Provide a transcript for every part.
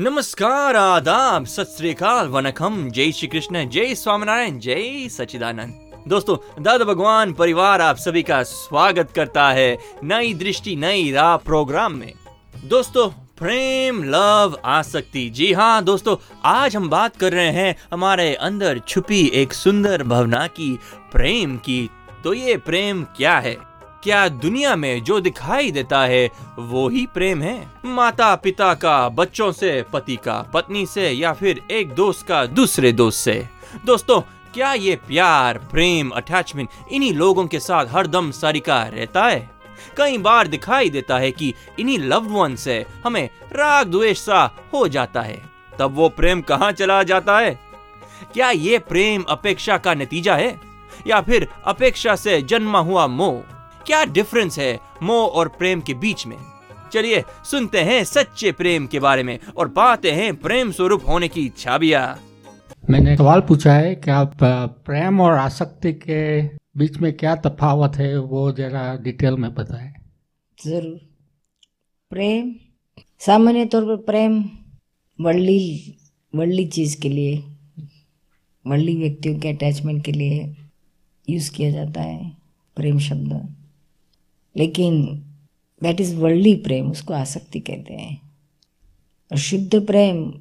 नमस्कार, आदाब, सत वनकम जय श्री कृष्ण, जय स्वामीनारायण, जय सचिदानंद दोस्तों, दादा भगवान परिवार आप सभी का स्वागत करता है नई दृष्टि, नई राह प्रोग्राम में। दोस्तों, प्रेम, लव, आसक्ति। जी हाँ दोस्तों, आज हम बात कर रहे हैं हमारे अंदर छुपी एक सुंदर भावना की, प्रेम की। तो ये प्रेम क्या है? क्या दुनिया में जो दिखाई देता है, वो ही प्रेम है? माता पिता का, बच्चों से, पति का, पत्नी से, या फिर एक दोस्त का, दूसरे दोस्त से? दोस्तों, क्या ये प्यार, प्रेम अटैचमेंट इन्हीं लोगों के साथ हरदम सरिका रहता है? कई बार दिखाई देता है कि इन्हीं लव्ड वन से हमें राग द्वेष सा हो जाता है। तब वो प्रेम कहाँ चला जाता है? क्या ये प्रेम अपेक्षा का नतीजा है? या फिर अपेक्षा से जन्मा हुआ मोह? क्या डिफरेंस है मोह और प्रेम के बीच में? चलिए सुनते हैं सच्चे प्रेम के बारे में और पाते हैं प्रेम स्वरूप होने की छाबिया। मैंने सवाल पूछा है कि आप प्रेम और आसक्ति के बीच में क्या तफावत है? वो जरा डिटेल में बताएँ। ज़रूर। प्रेम सामान्य तौर पर प्रेम वर्ली वर्ली चीज़ के लिए वर्ली व्यक्तियों के अटैचमेंट के लिए यूज़ किया जाता है प्रेम शब्द। लेकिन दैट इज़ वर्ली प्रेम, उसको आसक्ति कहते हैं। और शुद्ध प्रेम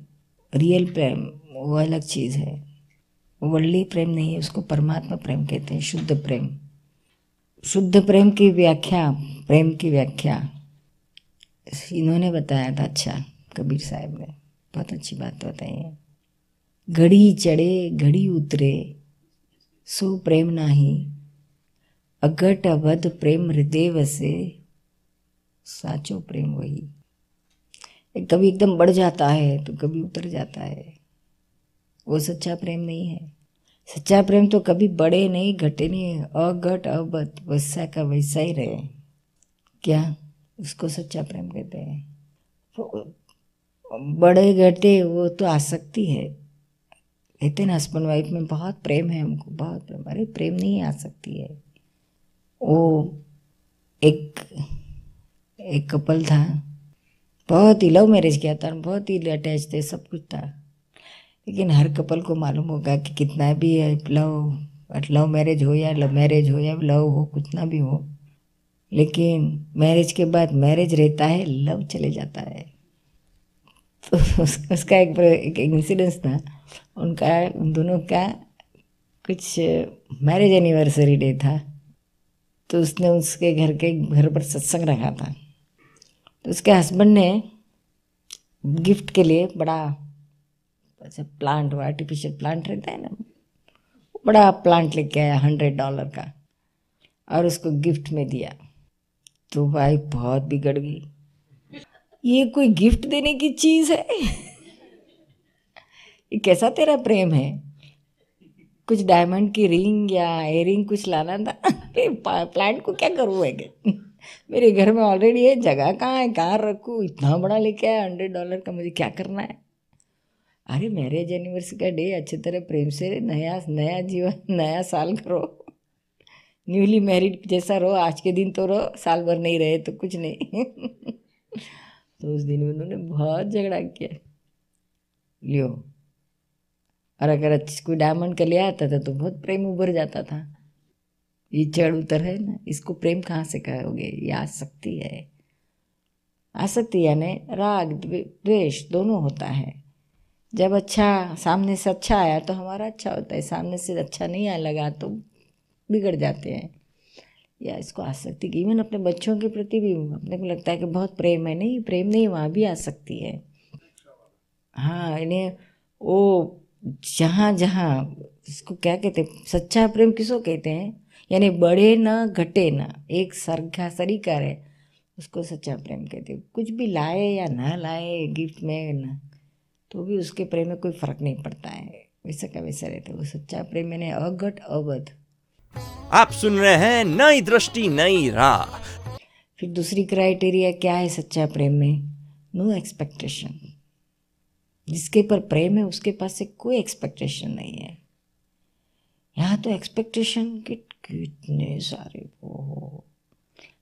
रियल प्रेम, वो अलग चीज़ है। वो वर्ली प्रेम नहीं है, उसको परमात्मा प्रेम कहते हैं, शुद्ध प्रेम। शुद्ध प्रेम की व्याख्या, प्रेम की व्याख्या, इन्होंने बताया था अच्छा कबीर साहब ने, बहुत अच्छी बात बताई है। घड़ी चढ़े, घड़ी उतरे, सो प्रेम नाही अगट अवध प्रेम हृदय वसे, साचो प्रेम वही। कभी एकदम बढ़ जाता है तो कभी उतर जाता है। वो सच्चा प्रेम नहीं है। सच्चा प्रेम तो कभी बढ़े नहीं, घटे नहीं अघट अवध वैसा का वैसा ही रहे। क्या उसको सच्चा प्रेम कहते हैं? वो बड़े घटे, वो तो आसक्ति है। कहते ना हस्बैंड वाइफ में बहुत प्रेम है हमको, बहुत प्रेम। अरे, प्रेम नहीं आ सकती है। वो एक एक कपल था। बहुत ही लव मैरिज किया था बहुत ही अटैच थे सब कुछ था। लेकिन हर कपल को मालूम होगा कि कितना भी है लव लव मैरिज हो या लव मैरिज हो या लव हो कितना भी हो लेकिन मैरिज के बाद मैरिज रहता है लव चले जाता है। तो उस, उसका एक एक इंसिडेंस था। उनका उन दोनों का कुछ मैरिज एनिवर्सरी डे था। तो उसने उसके घर के, घर पर सत्संग रखा था। तो उसके हस्बैंड ने गिफ्ट के लिए बड़ा ऐसे प्लांट वो आर्टिफिशियल प्लांट रहता है ना, बड़ा प्लांट लेके आया हंड्रेड डॉलर का, और उसको गिफ्ट में दिया। तो भाई बहुत बिगड़ गई। ये कोई गिफ्ट देने की चीज़ है? ये कैसा तेरा प्रेम है? कुछ डायमंड की रिंग या एयरिंग कुछ लाना था। प्लांट को क्या करूँ है मेरे घर में ऑलरेडी है, जगह कहाँ है? कहाँ रखूँ, इतना बड़ा लेके आया हंड्रेड डॉलर का मुझे क्या करना है? अरे मैरिज एनिवर्सरी का डे अच्छे तरह प्रेम से नया नया जीवन, नया साल करो न्यूली मैरिड जैसा रहो, आज के दिन तो रहो, साल भर नहीं रहे तो कुछ नहीं। तो उस दिन उन्होंने बहुत झगड़ा किया। लियो और अगर कोई डायमंड का ले आता था तो बहुत प्रेम उभर जाता था। ये चढ़ उतर है ना, इसको प्रेम कहाँ से कहोगे ये आसक्ति है। आसक्ति यानी राग द्वेष दोनों होता है। जब अच्छा सामने से अच्छा आया तो हमारा अच्छा होता है। सामने से अच्छा नहीं आया, लगा तो बिगड़ जाते हैं। या इसको आसक्ति की, इवन अपने बच्चों के प्रति भी, अपने को लगता है कि बहुत प्रेम है। नहीं, प्रेम नहीं, वहाँ भी आसक्ति है। हाँ इन्हें वो जहाँ जहाँ इसको क्या कहते हैं सच्चा प्रेम किसको कहते हैं? यानी बढ़े ना घटे ना एक सरखा सरीका रहे उसको सच्चा प्रेम कहते हैं। कुछ भी लाए या ना लाए गिफ्ट में ना तो भी उसके प्रेम में कोई फ़र्क नहीं पड़ता है। वैसा का वैसा रहता है। वो सच्चा प्रेम मैंने अघट अवध। आप सुन रहे हैं नई दृष्टि नई राह। फिर दूसरी क्राइटेरिया क्या है सच्चा प्रेम में? नो एक्सपेक्टेशन जिसके ऊपर प्रेम है, उसके पास से कोई एक्सपेक्टेशन नहीं है। यहाँ तो एक्सपेक्टेशन के कितने सारे वो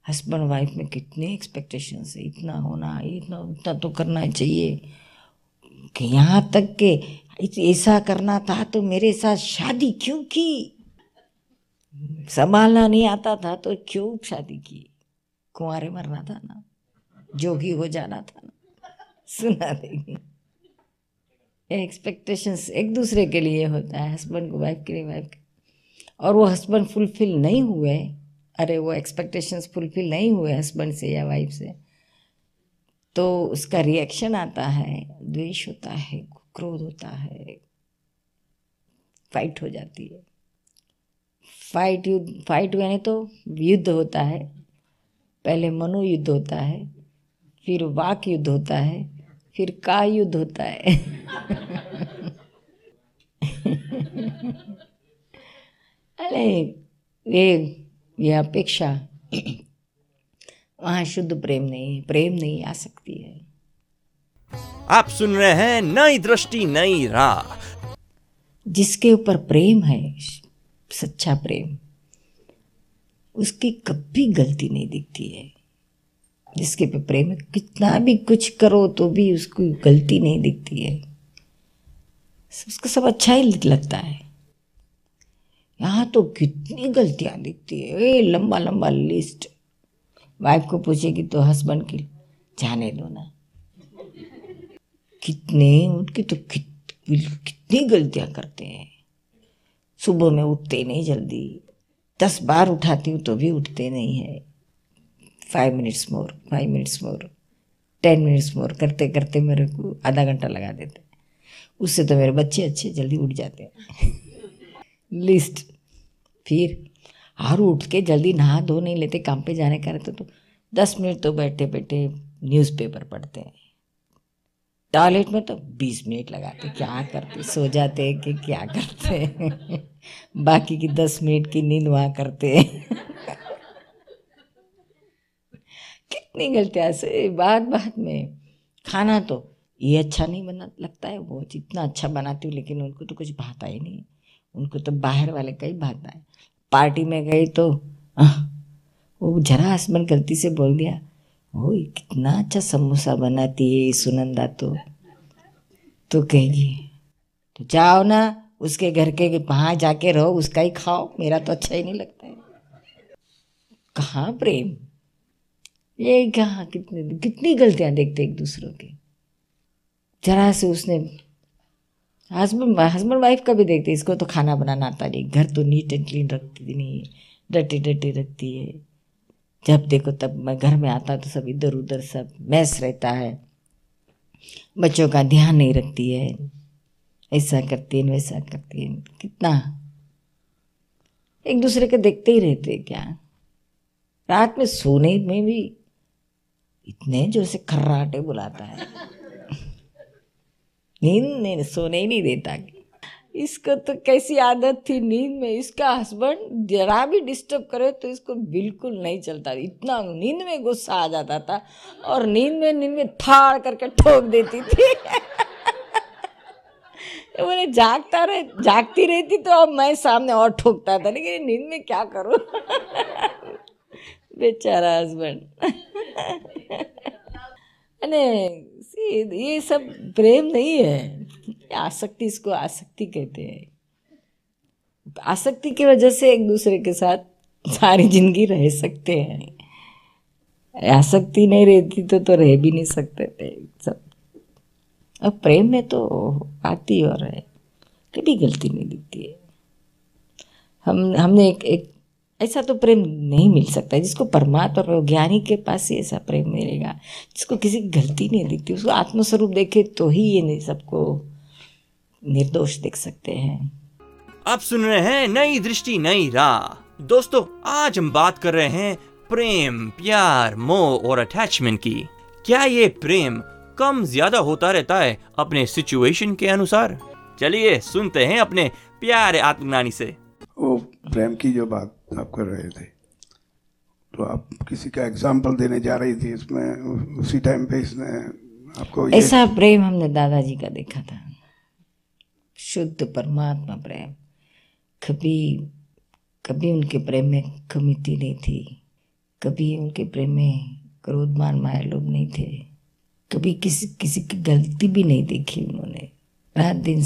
हस्बैंड वाइफ में कितने एक्सपेक्टेशन है, इतना होना, इतना, उतना तो करना चाहिए। कि यहाँ तक के ऐसा करना था तो मेरे साथ शादी क्यों की? संभालना नहीं आता था तो क्यों शादी की? कुंवारे मरना था ना, जोगी हो जाना था ना। सुना देगी एक्सपेक्टेशंस एक दूसरे के लिए होता है हस्बैंड को वाइफ के लिए वाइफ के। और वो हस्बैंड फुलफिल नहीं हुए, अरे वो एक्सपेक्टेशंस फुलफिल नहीं हुए हस्बैंड से या वाइफ से तो उसका रिएक्शन आता है, द्वेष होता है, क्रोध होता है फाइट हो जाती है। फाइट युद्ध फाइट यानी तो युद्ध होता है, पहले मनोयुद्ध होता है, फिर वाक युद्ध होता है फिर का युद्ध होता है? अरे ये ये अपेक्षा वहाँ शुद्ध प्रेम नहीं प्रेम नहीं आ सकती है। आप सुन रहे हैं नई दृष्टि नई राह। जिसके ऊपर प्रेम है सच्चा प्रेम उसकी कभी गलती नहीं दिखती है। जिसके पे प्रेम है कितना भी कुछ करो तो भी उसको गलती नहीं दिखती है। उसको सब अच्छा ही लगता है। यहाँ तो कितनी गलतियाँ दिखती है। ए लंबा लंबा लिस्ट वाइफ को पूछेगी तो हस्बैंड की जाने दो ना। कितने उनकी तो कित, कितनी गलतियाँ करते हैं। सुबह में उठते नहीं जल्दी। दस बार उठाती हूँ तो भी उठते नहीं है। Five minutes more five minutes more ten minutes more करते करते मेरे को आधा घंटा लगा देते। उससे तो मेरे बच्चे अच्छे जल्दी उठ जाते हैं। लिस्ट फिर हर उठ के जल्दी नहा धो नहीं लेते, काम पे जाने का रहते तो दस मिनट तो बैठे बैठे न्यूज़पेपर पढ़ते हैं। टॉयलेट में तो बीस मिनट लगाते, क्या करते, सो जाते कि क्या करते बाकी की दस मिनट की नींद वहाँ करते कितनी गलतियाँ से बात बात में खाना तो ये अच्छा नहीं बना लगता है वो जितना अच्छा बनाती हूँ लेकिन उनको तो कुछ भाता ही नहीं उनको तो बाहर वाले का ही भाता है। पार्टी में गई तो आ, वो जरा हस्बैंड गलती से बोल दिया ओ कितना अच्छा समोसा बनाती है सुनंदा तो। तो कहेगी तो जाओ ना उसके घर के वहाँ जाके रहो उसका ही खाओ मेरा तो अच्छा ही नहीं लगता है। कहाँ प्रेम? ये कहाँ, कितने, कितनी गलतियाँ देखते एक दूसरों की? जरा से उसने हस्बैंड हस्बैंड वाइफ का भी देखते इसको तो खाना बनाना आता नहीं, घर तो नीट एंड क्लीन रखती नहीं डटी डटी रखती है। जब देखो तब मैं घर में आता तो सब इधर, उधर सब मैस रहता है। बच्चों का ध्यान नहीं रखती है। ऐसा करती है, वैसा करती है। कितना? एक दूसरे के देखते ही रहते क्या? रात में सोने में भी इतने ज़ोर से खर्राटे बुलाता है। नींद नहीं, सोने ही नहीं देता। इसको तो कैसी आदत थी नींद में। इसका हस्बैंड जरा भी डिस्टर्ब करे तो इसको बिल्कुल नहीं चलता। इतना नींद में गुस्सा आ जाता था और नींद में नींद में थाड़ करके ठोक देती थी। बोले, जागता रहे, जागती रहती तो अब मैं सामने और ठोकता था। लेकिन नींद में क्या करूँ? बेचारा हस्बैंड अरे ये सब प्रेम नहीं है. आसक्ति इसको आसक्ति कहते हैं. आसक्ति की वजह से एक दूसरे के साथ सारी ज़िंदगी रह सकते हैं. आसक्ति नहीं रहती तो तो रह भी नहीं सकते थे सब. अब प्रेम में तो आती और है. कभी गलती नहीं दिखती है. हम हमने एक एक ऐसा तो प्रेम नहीं मिल सकता जिसको परमात्मा और ज्ञानी के पास ही ऐसा प्रेम मिलेगा जिसको किसी की गलती नहीं दिखती उसको आत्मस्वरूप देखे तो ही ये नहीं सबको निर्दोष देख सकते हैं। आप सुन रहे हैं नई दृष्टि नई राह। दोस्तों आज हम बात कर रहे हैं प्रेम प्यार मोह और अटैचमेंट की। क्या ये प्रेम कम ज़्यादा होता रहता है अपने सिचुएशन के अनुसार? चलिए सुनते हैं अपने प्यारे आत्मज्ञानी से। वो प्रेम की जो बात आप कर रहे थे। तो आप किसी का एग्ज़ाम्पल देने जा रही थी, इसमें उसी टाइम पे इसने आपको ऐसा प्रेम हमने दादाजी का देखा था। शुद्ध परमात्मा प्रेम। कभी कभी उनके प्रेम में कमिति नहीं थी। कभी उनके प्रेम में क्रोधमान माया लोग नहीं थे। कभी किसी किसी की गलती भी नहीं देखी उन्होंने। रात दिन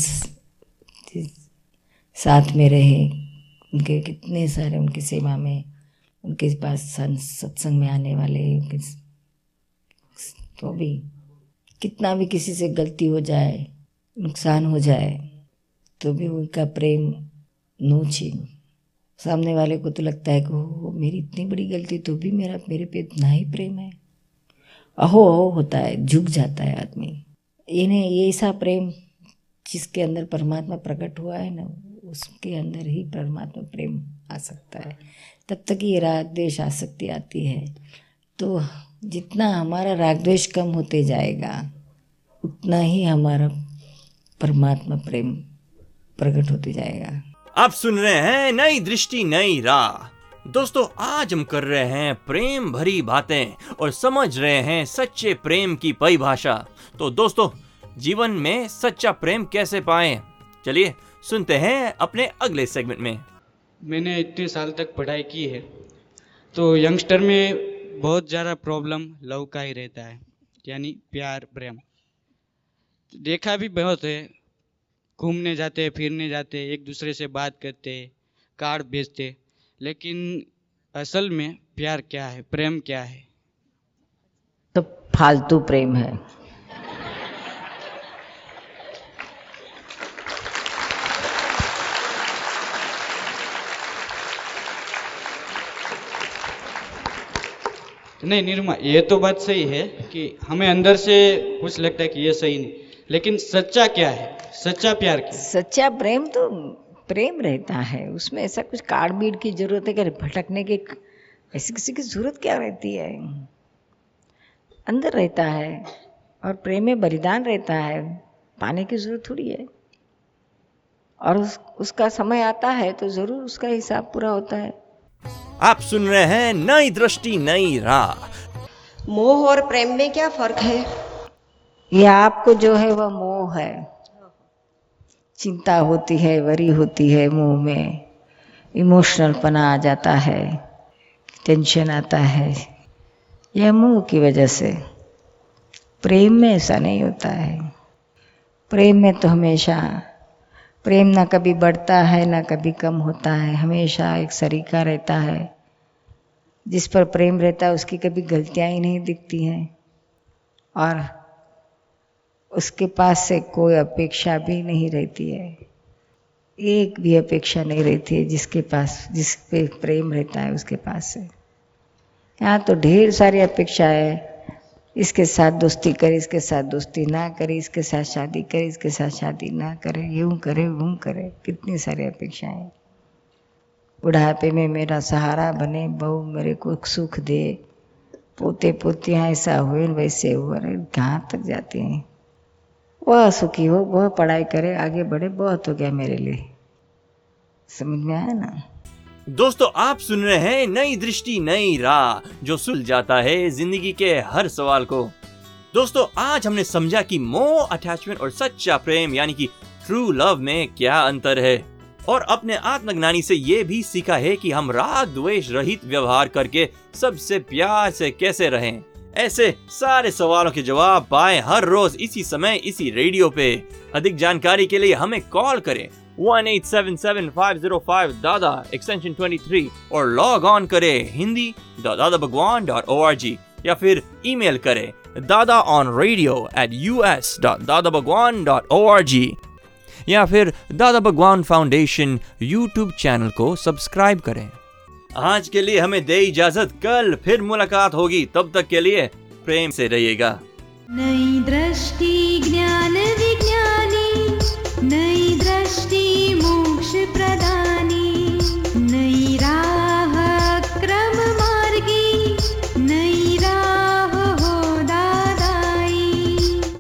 साथ में रहे उनके कितने सारे उनकी सेवा में, उनके पास सत्संग में आने वाले, उनके तो भी कितना भी किसी से गलती हो जाए, नुकसान हो जाए तो भी उनका प्रेम नो छीन सामने वाले को तो लगता है कि ओ मेरी इतनी बड़ी गलती तो भी मेरा, मेरे पे इतना ही प्रेम है। अहो अहो, होता है, झुक जाता है आदमी। इन्हें ये ऐसा प्रेम जिसके अंदर परमात्मा प्रकट हुआ है ना उसके अंदर ही परमात्मा प्रेम आ सकता है। तब तक ये राग द्वेष आसक्ति आती है। तो जितना हमारा राग द्वेष कम होते जाएगा, उतना ही हमारा परमात्मा प्रेम प्रकट होते जाएगा। आप सुन रहे हैं नई दृष्टि, नई राह। दोस्तों, आज हम कर रहे हैं प्रेम भरी बातें और समझ रहे हैं सच्चे प्रेम की परिभाषा। तो दोस्तों, जीवन में सच्चा प्रेम कैसे पाएँ? चलिए सुनते हैं अपने अगले सेगमेंट में। मैंने इतने साल तक पढ़ाई की है तो यंगस्टर में बहुत ज़्यादा प्रॉब्लम लव का ही रहता है यानी प्यार प्रेम। देखा भी बहुत है घूमने जाते फिरने जाते एक दूसरे से बात करते कार्ड भेजते लेकिन असल में प्यार क्या है प्रेम क्या है? तो फालतू प्रेम है। नहीं निर्मा ये तो बात सही है कि हमें अंदर से कुछ लगता है कि ये सही नहीं। लेकिन सच्चा क्या है? सच्चा प्यार क्या सच्चा प्रेम तो प्रेम रहता है। उसमें ऐसा कुछ कार्ड बीड की ज़रूरत है कि भटकने की ऐसी किसी की ज़रूरत क्या रहती है? अंदर रहता है और प्रेम में बलिदान रहता है। पाने की ज़रूरत थोड़ी है। और उस, उसका समय आता है तो ज़रूर उसका हिसाब पूरा होता है। आप सुन रहे हैं नई दृष्टि, नई राह। मोह और प्रेम में क्या फ़र्क है? ये आपको जो है वह मोह है। चिंता होती है, वरी होती है मोह में। इमोशनल पना आ जाता है टेंशन आता है। यह मोह की वजह से। प्रेम में ऐसा नहीं होता है। प्रेम में तो हमेशा प्रेम ना कभी बढ़ता है, ना कभी कम होता है, हमेशा एक सरीका रहता है। जिस पर प्रेम रहता है, उसकी कभी गलतियाँ ही नहीं दिखती हैं। और उसके पास से कोई अपेक्षा भी नहीं रहती है। एक भी अपेक्षा नहीं रहती है जिसके पास, जिस पे प्रेम रहता है उसके पास से। यहाँ तो ढेर सारी अपेक्षा है। इसके साथ दोस्ती करे, इसके साथ दोस्ती ना करे, इसके साथ शादी करे, इसके साथ शादी ना करे, यूँ करे, वूं करे। कितनी सारी अपेक्षाएँ बुढ़ापे में मेरा सहारा बने, बहू मेरे को सुख दे। पोते पोतियाँ ऐसा हुए, वैसे हुए अरे कहाँ तक जाते हैं। वह सुखी हो, वह पढ़ाई करे, आगे बढ़े, बहुत हो गया मेरे लिए। समझ में आया ना? दोस्तों, आप सुन रहे हैं नई दृष्टि, नई राह, जो सुल जाता है ज़िंदगी के हर सवाल को। दोस्तों, आज हमने समझा कि मोह अटैचमेंट और सच्चा प्रेम, यानी कि ट्रू लव में क्या अंतर है। और अपने आत्मज्ञानी से ये भी सीखा है कि हम राग, द्वेष रहित व्यवहार करके सबसे प्यार से कैसे रहें। ऐसे सारे सवालों के जवाब पाए हर रोज इसी समय, इसी रेडियो पे। अधिक जानकारी के लिए हमें कॉल करें 1877505 दादा एक्सटेंशन 23 और लॉग ऑन करें हिंदी दादा Bhagwan dot O R G या फिर ईमेल करें Dada on radio at U S dot Dada Bhagwan dot O R G या फिर Dada Bhagwan foundation YouTube channel को सब्सक्राइब करें आज के लिए हमें दे इजाज़त कल फिर मुलाकात होगी तब तक के लिए प्रेम से रहिएगा। नई दृष्टि ज्ञान hoje